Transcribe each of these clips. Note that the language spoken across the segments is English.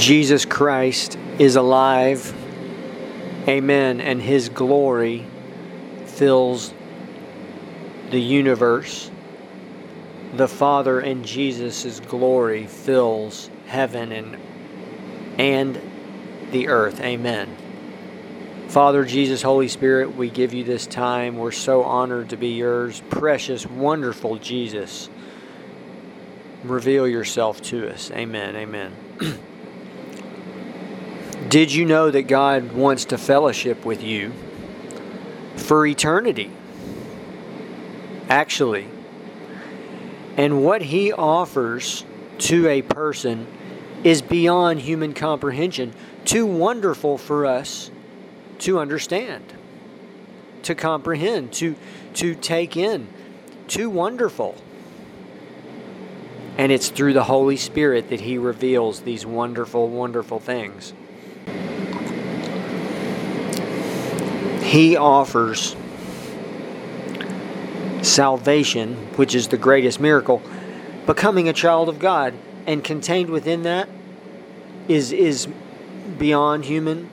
Jesus Christ is alive. Amen. And his glory fills the universe. The Father and Jesus' glory fills heaven and and the earth. Amen. Father, Jesus, Holy Spirit, we give you this time. We're so honored to be yours. Precious, wonderful Jesus. Reveal yourself to us. Amen. Amen. Did you know that God wants to fellowship with you for eternity? Actually. And what He offers to a person is beyond human comprehension, too wonderful for us to understand, to comprehend, to, to take in, too wonderful. And it's through the Holy Spirit that He reveals these wonderful, wonderful things. He offers salvation, which is the greatest miracle, becoming a child of God, and contained within that is is beyond human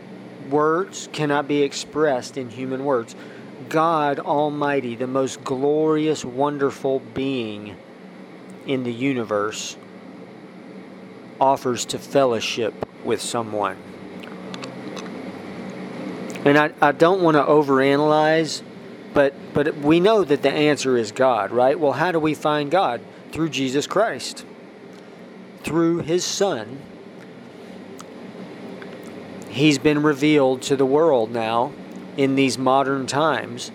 words, cannot be expressed in human words. God Almighty, the most glorious, wonderful being in the universe, offers to fellowship with someone. And I, I don't want to overanalyze, but but we know that the answer is God, right? Well, how do we find God? Through Jesus Christ. Through his son. He's been revealed to the world now in these modern times.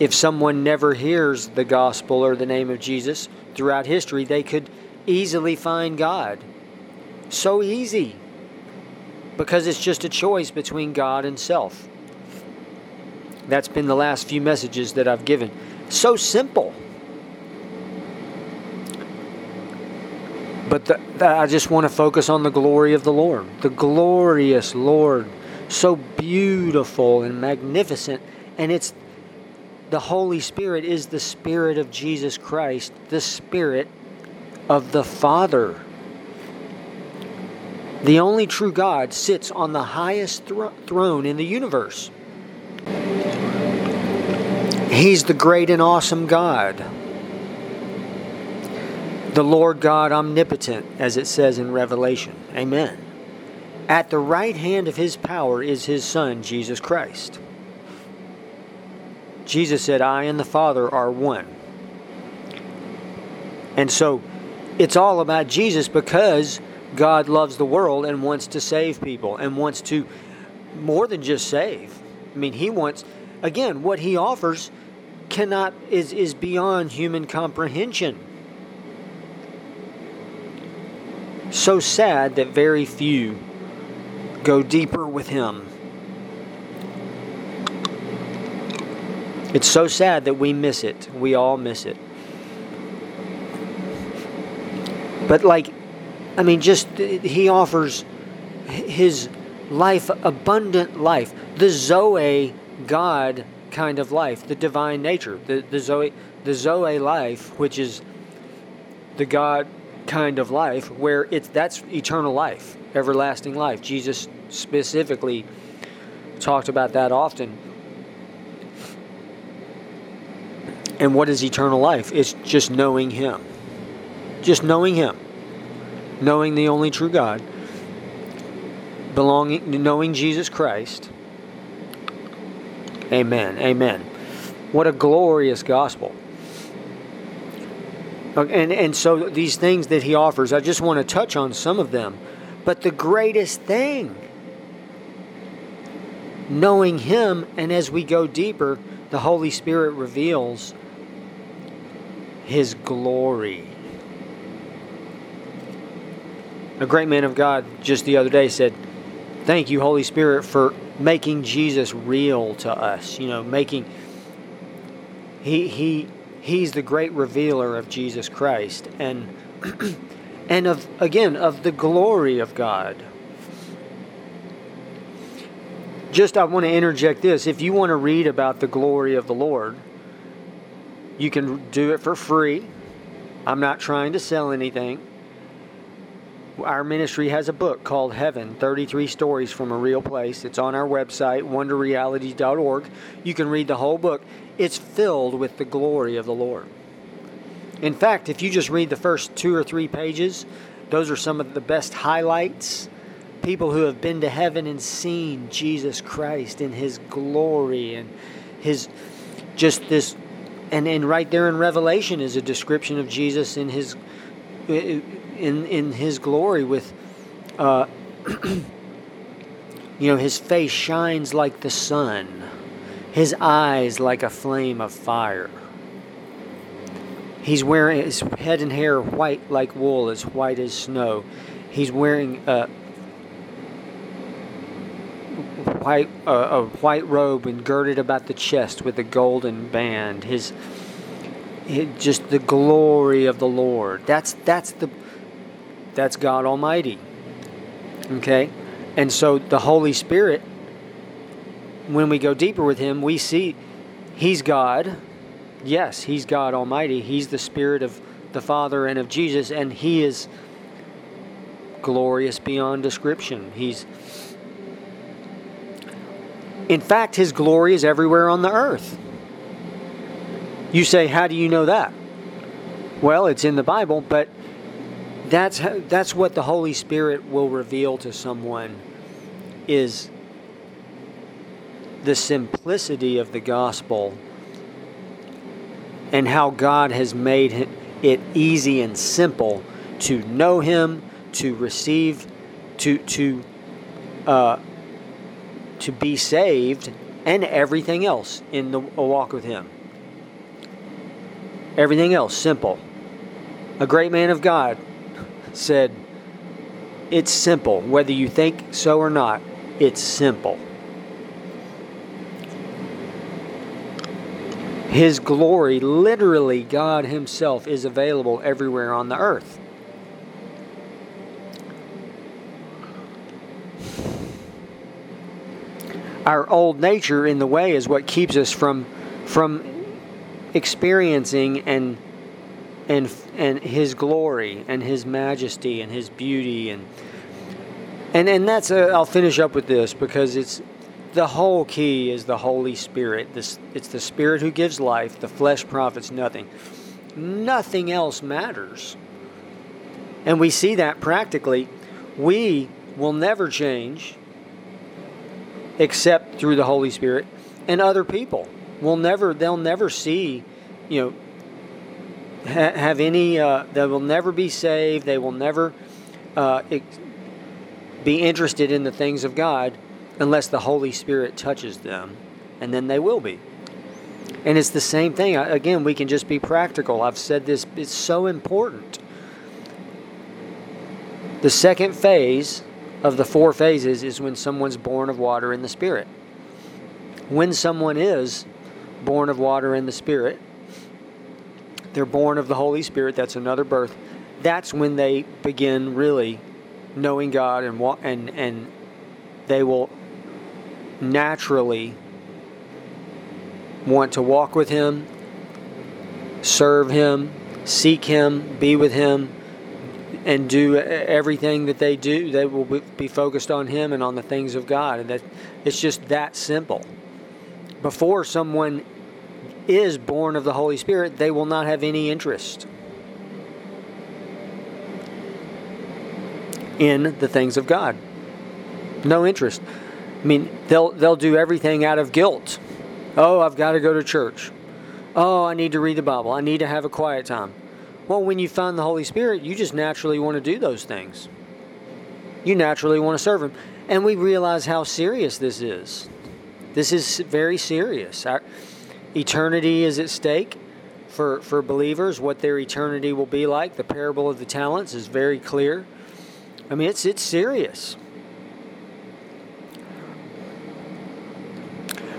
If someone never hears the gospel or the name of Jesus throughout history, they could easily find God. So easy because it's just a choice between God and self. That's been the last few messages that I've given. So simple. But the, the, I just want to focus on the glory of the Lord. The glorious Lord. So beautiful and magnificent. And it's the Holy Spirit is the Spirit of Jesus Christ, the Spirit of the Father. The only true God sits on the highest thro- throne in the universe. He's the great and awesome God. The Lord God omnipotent, as it says in Revelation. Amen. At the right hand of his power is his Son, Jesus Christ. Jesus said, I and the Father are one. And so it's all about Jesus because God loves the world and wants to save people and wants to more than just save. I mean, he wants again what he offers cannot is is beyond human comprehension. So sad that very few go deeper with him. It's so sad that we miss it. We all miss it. But like I mean, just he offers his life, abundant life, the Zoe God kind of life, the divine nature, the, the Zoe, the Zoe life, which is the God kind of life, where it's that's eternal life, everlasting life. Jesus specifically talked about that often. And what is eternal life? It's just knowing Him. Just knowing Him knowing the only true God, belonging, knowing Jesus Christ. Amen. Amen. What a glorious gospel. And, and so these things that he offers, I just want to touch on some of them. But the greatest thing, knowing him, and as we go deeper, the Holy Spirit reveals his glory. A great man of God just the other day said, Thank you, Holy Spirit, for making Jesus real to us. You know, making he he he's the great revealer of Jesus Christ and and of again of the glory of God. Just I want to interject this. If you want to read about the glory of the Lord, you can do it for free. I'm not trying to sell anything our ministry has a book called Heaven 33 Stories from a Real Place. It's on our website, wonderrealities.org. You can read the whole book. It's filled with the glory of the Lord. In fact, if you just read the first two or three pages, those are some of the best highlights. People who have been to heaven and seen Jesus Christ in his glory and his just this and and right there in Revelation is a description of Jesus in his in in his glory with uh, you know his face shines like the sun his eyes like a flame of fire. He's wearing his head and hair white like wool as white as snow. He's wearing a white a white robe and girded about the chest with a golden band. His it, just the glory of the Lord. That's that's the that's God Almighty. Okay? And so the Holy Spirit, when we go deeper with Him, we see He's God. Yes, He's God Almighty. He's the Spirit of the Father and of Jesus, and He is glorious beyond description. He's in fact, His glory is everywhere on the earth. You say, How do you know that? Well, it's in the Bible, but that's that's what the Holy Spirit will reveal to someone is the simplicity of the gospel and how God has made it easy and simple to know Him, to receive, to to uh, to be saved, and everything else in the walk with Him. Everything else simple. A great man of God said, It's simple. Whether you think so or not, it's simple. His glory, literally, God Himself, is available everywhere on the earth. Our old nature in the way is what keeps us from, from experiencing and and and his glory and his majesty and his beauty and and and that's i I'll finish up with this because it's the whole key is the Holy Spirit. This it's the Spirit who gives life. The flesh profits nothing. Nothing else matters. And we see that practically. We will never change except through the Holy Spirit and other people will never they'll never see you know ha- have any uh, they will never be saved they will never uh, ex- be interested in the things of god unless the holy spirit touches them and then they will be and it's the same thing again we can just be practical i've said this it's so important the second phase of the four phases is when someone's born of water and the spirit when someone is born of water and the Spirit. They're born of the Holy Spirit. That's another birth. That's when they begin really knowing God and and and they will naturally want to walk with Him, serve Him, seek Him, be with Him, and do everything that they do. They will be focused on Him and on the things of God, and that it's just that simple. Before someone is born of the Holy Spirit, they will not have any interest in the things of God. No interest. I mean, they'll they'll do everything out of guilt. Oh, I've got to go to church. Oh, I need to read the Bible. I need to have a quiet time. Well, when you find the Holy Spirit, you just naturally want to do those things. You naturally want to serve Him. And we realize how serious this is. This is very serious. Eternity is at stake for, for believers, what their eternity will be like. The parable of the talents is very clear. I mean, it's, it's serious.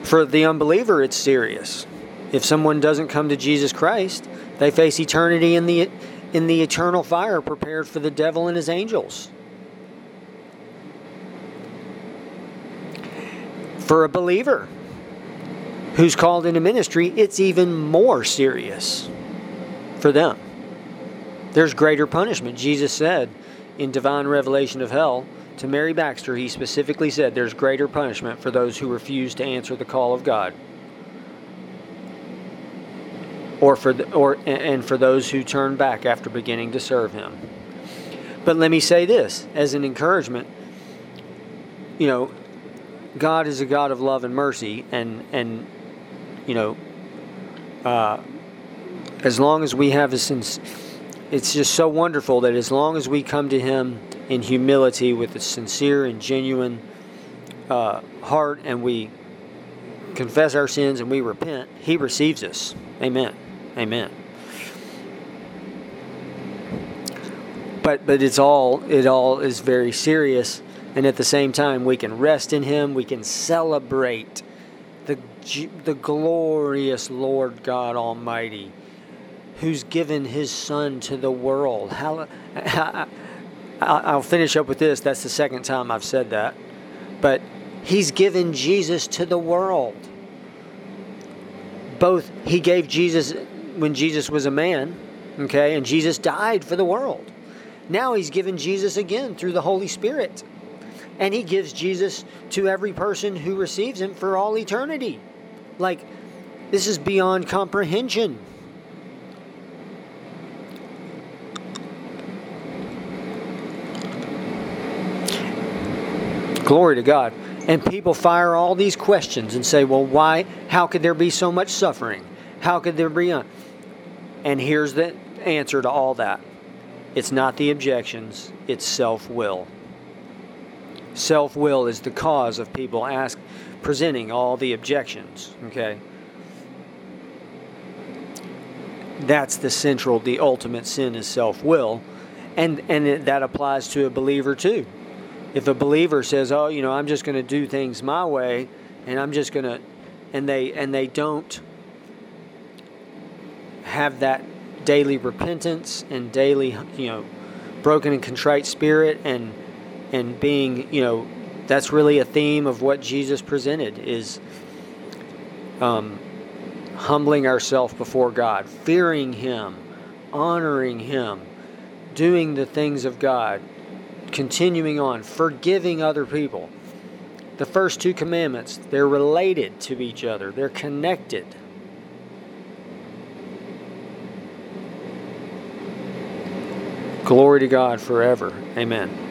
For the unbeliever, it's serious. If someone doesn't come to Jesus Christ, they face eternity in the, in the eternal fire prepared for the devil and his angels. For a believer, who's called into ministry, it's even more serious for them. There's greater punishment. Jesus said in Divine Revelation of Hell to Mary Baxter, he specifically said there's greater punishment for those who refuse to answer the call of God. Or for the, or and for those who turn back after beginning to serve him. But let me say this as an encouragement. You know, God is a God of love and mercy, and and you know, uh, as long as we have a sense, it's just so wonderful that as long as we come to Him in humility with a sincere and genuine uh, heart, and we confess our sins and we repent, He receives us. Amen. Amen. But but it's all it all is very serious, and at the same time we can rest in Him. We can celebrate the the glorious Lord God Almighty, who's given His Son to the world. I'll finish up with this. That's the second time I've said that, but He's given Jesus to the world. Both He gave Jesus when Jesus was a man, okay, and Jesus died for the world. Now He's given Jesus again through the Holy Spirit. And he gives Jesus to every person who receives him for all eternity. Like, this is beyond comprehension. Glory to God. And people fire all these questions and say, well, why? How could there be so much suffering? How could there be? Un-? And here's the answer to all that it's not the objections, it's self will. Self will is the cause of people ask, presenting all the objections. Okay? That's the central, the ultimate sin is self will. And, and it, that applies to a believer too. If a believer says, "Oh, you know, I'm just going to do things my way, and I'm just going to," and they and they don't have that daily repentance and daily, you know, broken and contrite spirit and and being, you know, that's really a theme of what Jesus presented is um, humbling ourselves before God, fearing Him, honoring Him, doing the things of God, continuing on, forgiving other people. The first two commandments, they're related to each other, they're connected. Glory to God forever. Amen.